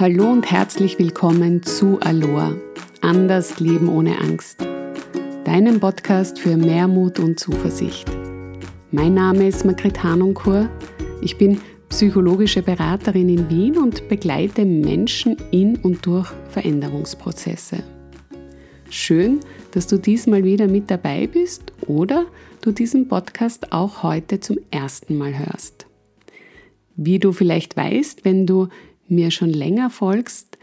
Hallo und herzlich willkommen zu Aloha. Anders Leben ohne Angst. Deinem Podcast für mehr Mut und Zuversicht. Mein Name ist Margret Hanunkur. Ich bin psychologische Beraterin in Wien und begleite Menschen in und durch Veränderungsprozesse. Schön, dass du diesmal wieder mit dabei bist oder du diesen Podcast auch heute zum ersten Mal hörst. Wie du vielleicht weißt, wenn du mir schon länger folgst,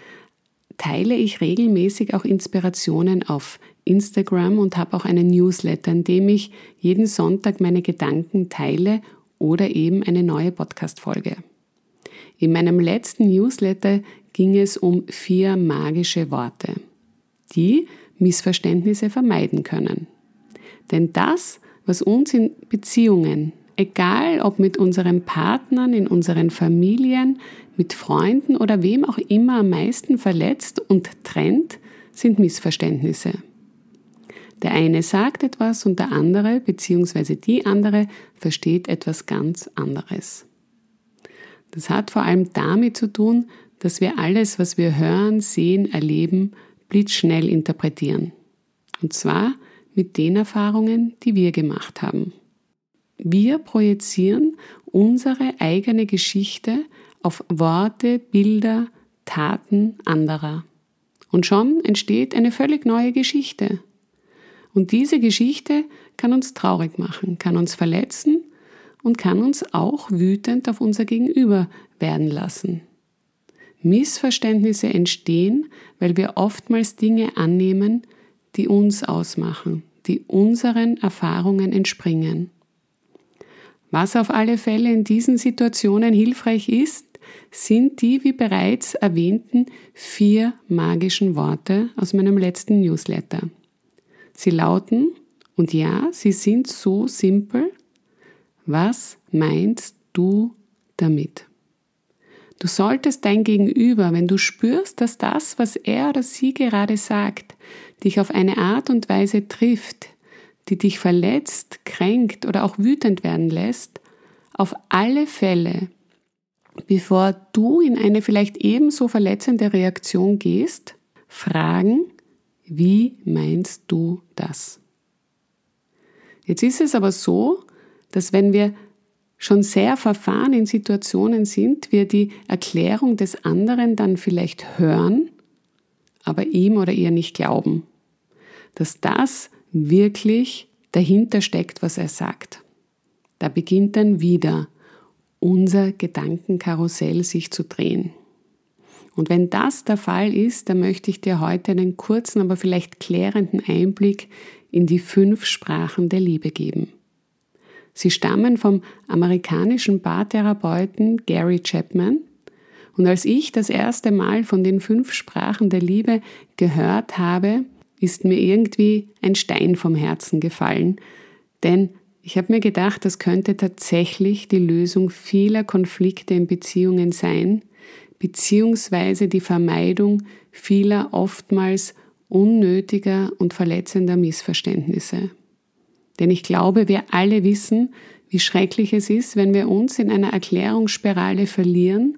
teile ich regelmäßig auch Inspirationen auf Instagram und habe auch einen Newsletter, in dem ich jeden Sonntag meine Gedanken teile oder eben eine neue Podcast-Folge. In meinem letzten Newsletter ging es um vier magische Worte, die Missverständnisse vermeiden können. Denn das, was uns in Beziehungen, egal ob mit unseren Partnern, in unseren Familien, mit Freunden oder wem auch immer am meisten verletzt und trennt, sind Missverständnisse. Der eine sagt etwas und der andere bzw. die andere versteht etwas ganz anderes. Das hat vor allem damit zu tun, dass wir alles, was wir hören, sehen, erleben, blitzschnell interpretieren. Und zwar mit den Erfahrungen, die wir gemacht haben. Wir projizieren unsere eigene Geschichte auf Worte, Bilder, Taten anderer. Und schon entsteht eine völlig neue Geschichte. Und diese Geschichte kann uns traurig machen, kann uns verletzen und kann uns auch wütend auf unser Gegenüber werden lassen. Missverständnisse entstehen, weil wir oftmals Dinge annehmen, die uns ausmachen, die unseren Erfahrungen entspringen. Was auf alle Fälle in diesen Situationen hilfreich ist, sind die, wie bereits erwähnten, vier magischen Worte aus meinem letzten Newsletter. Sie lauten, und ja, sie sind so simpel, was meinst du damit? Du solltest dein Gegenüber, wenn du spürst, dass das, was er oder sie gerade sagt, dich auf eine Art und Weise trifft, die dich verletzt, kränkt oder auch wütend werden lässt, auf alle Fälle bevor du in eine vielleicht ebenso verletzende Reaktion gehst, fragen, wie meinst du das? Jetzt ist es aber so, dass wenn wir schon sehr verfahren in Situationen sind, wir die Erklärung des anderen dann vielleicht hören, aber ihm oder ihr nicht glauben, dass das wirklich dahinter steckt, was er sagt. Da beginnt dann wieder unser Gedankenkarussell sich zu drehen. Und wenn das der Fall ist, dann möchte ich dir heute einen kurzen, aber vielleicht klärenden Einblick in die fünf Sprachen der Liebe geben. Sie stammen vom amerikanischen Paartherapeuten Gary Chapman. Und als ich das erste Mal von den fünf Sprachen der Liebe gehört habe, ist mir irgendwie ein Stein vom Herzen gefallen, denn ich habe mir gedacht, das könnte tatsächlich die Lösung vieler Konflikte in Beziehungen sein, beziehungsweise die Vermeidung vieler oftmals unnötiger und verletzender Missverständnisse. Denn ich glaube, wir alle wissen, wie schrecklich es ist, wenn wir uns in einer Erklärungsspirale verlieren,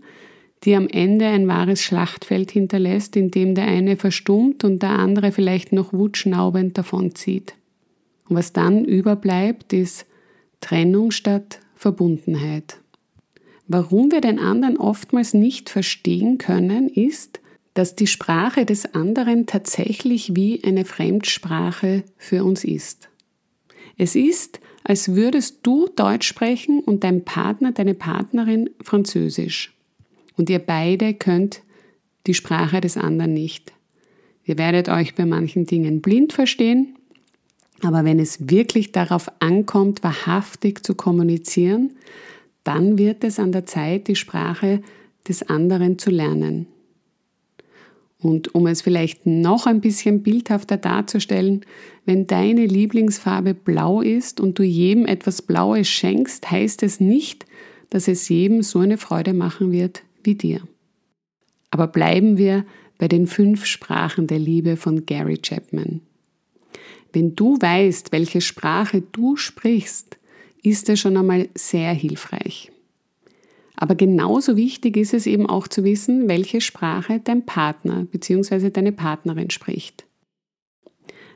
die am Ende ein wahres Schlachtfeld hinterlässt, in dem der eine verstummt und der andere vielleicht noch wutschnaubend davonzieht. Und was dann überbleibt, ist Trennung statt Verbundenheit. Warum wir den anderen oftmals nicht verstehen können, ist, dass die Sprache des anderen tatsächlich wie eine Fremdsprache für uns ist. Es ist, als würdest du Deutsch sprechen und dein Partner, deine Partnerin Französisch. Und ihr beide könnt die Sprache des anderen nicht. Ihr werdet euch bei manchen Dingen blind verstehen, aber wenn es wirklich darauf ankommt, wahrhaftig zu kommunizieren, dann wird es an der Zeit, die Sprache des anderen zu lernen. Und um es vielleicht noch ein bisschen bildhafter darzustellen, wenn deine Lieblingsfarbe blau ist und du jedem etwas Blaues schenkst, heißt es nicht, dass es jedem so eine Freude machen wird wie dir. Aber bleiben wir bei den fünf Sprachen der Liebe von Gary Chapman. Wenn du weißt, welche Sprache du sprichst, ist es schon einmal sehr hilfreich. Aber genauso wichtig ist es eben auch zu wissen, welche Sprache dein Partner bzw. deine Partnerin spricht.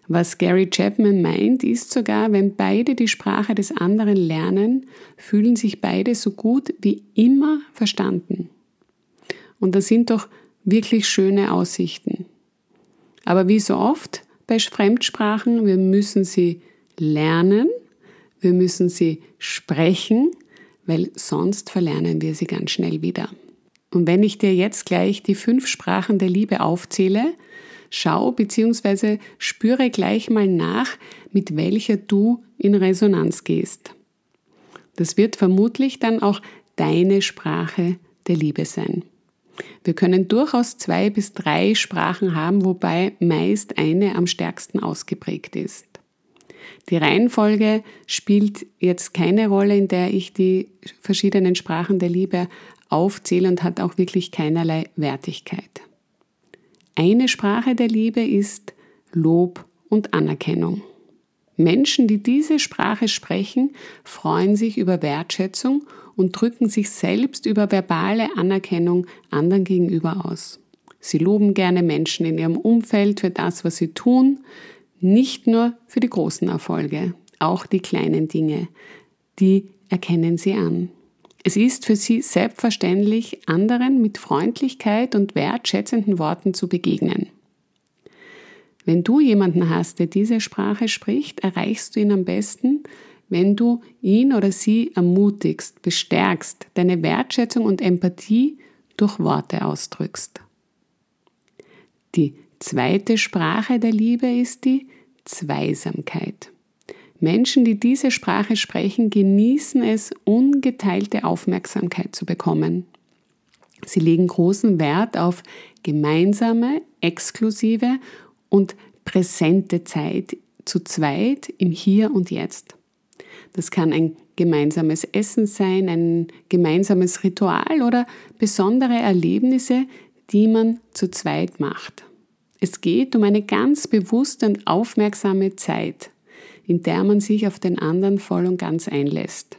Was Gary Chapman meint, ist sogar, wenn beide die Sprache des anderen lernen, fühlen sich beide so gut wie immer verstanden. Und das sind doch wirklich schöne Aussichten. Aber wie so oft bei Fremdsprachen, wir müssen sie lernen, wir müssen sie sprechen, weil sonst verlernen wir sie ganz schnell wieder. Und wenn ich dir jetzt gleich die fünf Sprachen der Liebe aufzähle, schau bzw. spüre gleich mal nach, mit welcher du in Resonanz gehst. Das wird vermutlich dann auch deine Sprache der Liebe sein. Wir können durchaus zwei bis drei Sprachen haben, wobei meist eine am stärksten ausgeprägt ist. Die Reihenfolge spielt jetzt keine Rolle, in der ich die verschiedenen Sprachen der Liebe aufzähle und hat auch wirklich keinerlei Wertigkeit. Eine Sprache der Liebe ist Lob und Anerkennung. Menschen, die diese Sprache sprechen, freuen sich über Wertschätzung und drücken sich selbst über verbale Anerkennung anderen gegenüber aus. Sie loben gerne Menschen in ihrem Umfeld für das, was sie tun, nicht nur für die großen Erfolge, auch die kleinen Dinge, die erkennen sie an. Es ist für sie selbstverständlich, anderen mit Freundlichkeit und wertschätzenden Worten zu begegnen. Wenn du jemanden hast, der diese Sprache spricht, erreichst du ihn am besten, wenn du ihn oder sie ermutigst, bestärkst, deine Wertschätzung und Empathie durch Worte ausdrückst. Die zweite Sprache der Liebe ist die Zweisamkeit. Menschen, die diese Sprache sprechen, genießen es, ungeteilte Aufmerksamkeit zu bekommen. Sie legen großen Wert auf gemeinsame, exklusive und präsente Zeit zu zweit im Hier und Jetzt. Das kann ein gemeinsames Essen sein, ein gemeinsames Ritual oder besondere Erlebnisse, die man zu zweit macht. Es geht um eine ganz bewusste und aufmerksame Zeit, in der man sich auf den anderen voll und ganz einlässt.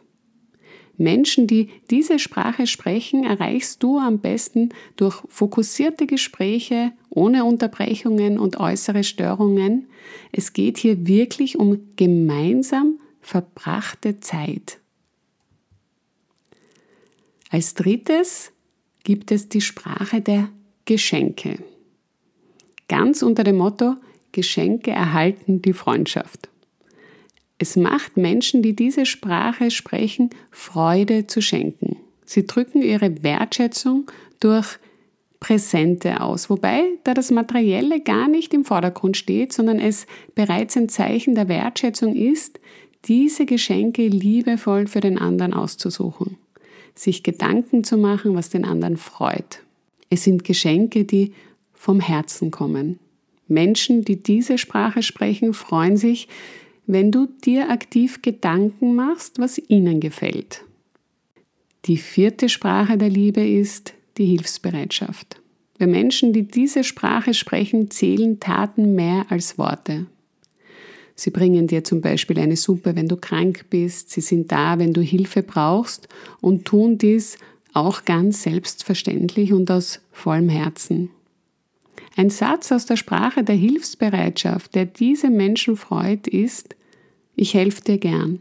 Menschen, die diese Sprache sprechen, erreichst du am besten durch fokussierte Gespräche ohne Unterbrechungen und äußere Störungen. Es geht hier wirklich um gemeinsam verbrachte Zeit. Als drittes gibt es die Sprache der Geschenke. Ganz unter dem Motto Geschenke erhalten die Freundschaft. Es macht Menschen, die diese Sprache sprechen, Freude zu schenken. Sie drücken ihre Wertschätzung durch Präsente aus, wobei da das Materielle gar nicht im Vordergrund steht, sondern es bereits ein Zeichen der Wertschätzung ist, diese Geschenke liebevoll für den anderen auszusuchen, sich Gedanken zu machen, was den anderen freut. Es sind Geschenke, die vom Herzen kommen. Menschen, die diese Sprache sprechen, freuen sich, wenn du dir aktiv Gedanken machst, was ihnen gefällt. Die vierte Sprache der Liebe ist die Hilfsbereitschaft. Für Menschen, die diese Sprache sprechen, zählen Taten mehr als Worte. Sie bringen dir zum Beispiel eine Suppe, wenn du krank bist, sie sind da, wenn du Hilfe brauchst und tun dies auch ganz selbstverständlich und aus vollem Herzen. Ein Satz aus der Sprache der Hilfsbereitschaft, der diese Menschen freut, ist, ich helfe dir gern.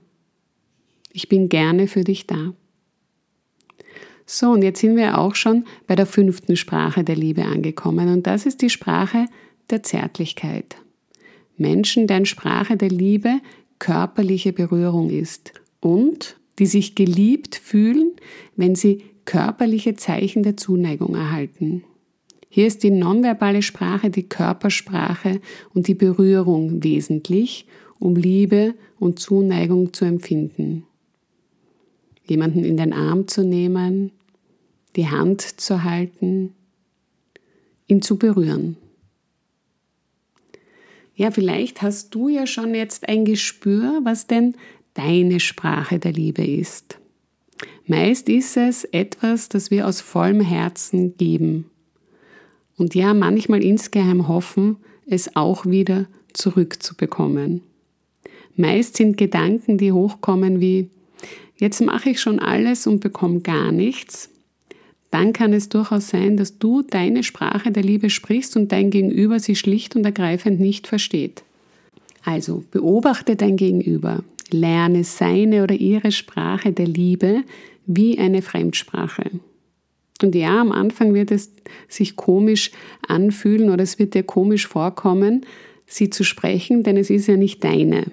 Ich bin gerne für dich da. So, und jetzt sind wir auch schon bei der fünften Sprache der Liebe angekommen und das ist die Sprache der Zärtlichkeit. Menschen, deren Sprache der Liebe körperliche Berührung ist und die sich geliebt fühlen, wenn sie körperliche Zeichen der Zuneigung erhalten. Hier ist die nonverbale Sprache, die Körpersprache und die Berührung wesentlich, um Liebe und Zuneigung zu empfinden. Jemanden in den Arm zu nehmen, die Hand zu halten, ihn zu berühren. Ja, vielleicht hast du ja schon jetzt ein Gespür, was denn deine Sprache der Liebe ist. Meist ist es etwas, das wir aus vollem Herzen geben und ja, manchmal insgeheim hoffen, es auch wieder zurückzubekommen. Meist sind Gedanken, die hochkommen wie, jetzt mache ich schon alles und bekomme gar nichts. Dann kann es durchaus sein, dass du deine Sprache der Liebe sprichst und dein Gegenüber sie schlicht und ergreifend nicht versteht. Also beobachte dein Gegenüber, lerne seine oder ihre Sprache der Liebe wie eine Fremdsprache. Und ja, am Anfang wird es sich komisch anfühlen oder es wird dir komisch vorkommen, sie zu sprechen, denn es ist ja nicht deine.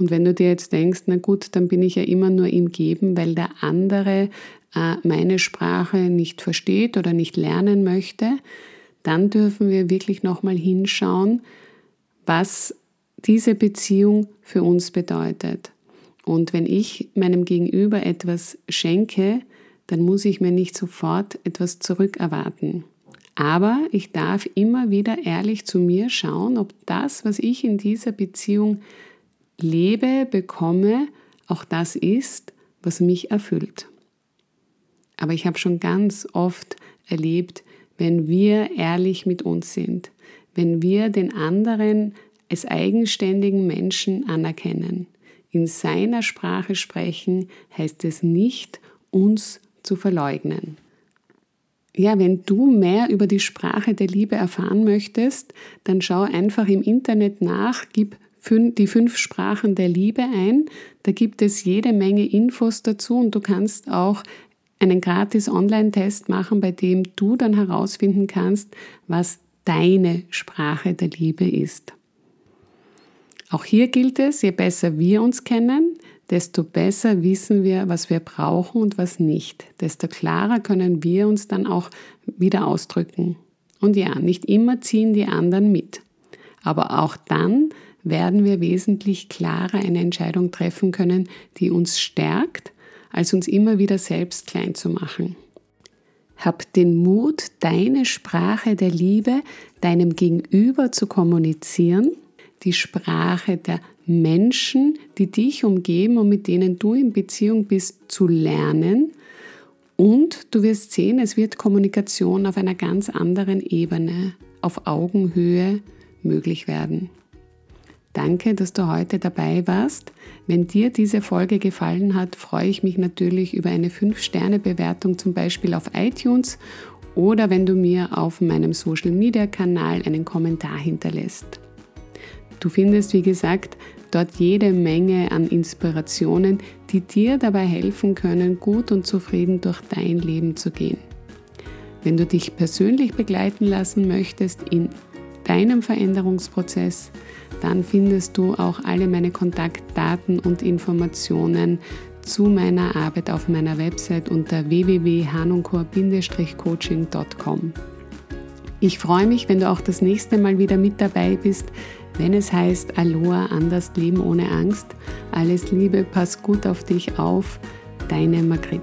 Und wenn du dir jetzt denkst, na gut, dann bin ich ja immer nur im Geben, weil der andere äh, meine Sprache nicht versteht oder nicht lernen möchte, dann dürfen wir wirklich nochmal hinschauen, was diese Beziehung für uns bedeutet. Und wenn ich meinem Gegenüber etwas schenke, dann muss ich mir nicht sofort etwas zurückerwarten. Aber ich darf immer wieder ehrlich zu mir schauen, ob das, was ich in dieser Beziehung lebe, bekomme, auch das ist, was mich erfüllt. Aber ich habe schon ganz oft erlebt, wenn wir ehrlich mit uns sind, wenn wir den anderen als eigenständigen Menschen anerkennen, in seiner Sprache sprechen, heißt es nicht, uns zu verleugnen. Ja, wenn du mehr über die Sprache der Liebe erfahren möchtest, dann schau einfach im Internet nach, gib die fünf Sprachen der Liebe ein. Da gibt es jede Menge Infos dazu und du kannst auch einen gratis Online-Test machen, bei dem du dann herausfinden kannst, was deine Sprache der Liebe ist. Auch hier gilt es, je besser wir uns kennen, desto besser wissen wir, was wir brauchen und was nicht. Desto klarer können wir uns dann auch wieder ausdrücken. Und ja, nicht immer ziehen die anderen mit. Aber auch dann werden wir wesentlich klarer eine Entscheidung treffen können, die uns stärkt, als uns immer wieder selbst klein zu machen. Hab den Mut, deine Sprache der Liebe deinem Gegenüber zu kommunizieren die Sprache der Menschen, die dich umgeben und mit denen du in Beziehung bist, zu lernen. Und du wirst sehen, es wird Kommunikation auf einer ganz anderen Ebene, auf Augenhöhe möglich werden. Danke, dass du heute dabei warst. Wenn dir diese Folge gefallen hat, freue ich mich natürlich über eine 5-Sterne-Bewertung zum Beispiel auf iTunes oder wenn du mir auf meinem Social-Media-Kanal einen Kommentar hinterlässt. Du findest, wie gesagt, dort jede Menge an Inspirationen, die dir dabei helfen können, gut und zufrieden durch dein Leben zu gehen. Wenn du dich persönlich begleiten lassen möchtest in deinem Veränderungsprozess, dann findest du auch alle meine Kontaktdaten und Informationen zu meiner Arbeit auf meiner Website unter www.hanunkor-coaching.com. Ich freue mich, wenn du auch das nächste Mal wieder mit dabei bist, wenn es heißt Aloha, anders leben ohne Angst. Alles Liebe, pass gut auf dich auf. Deine Margrit.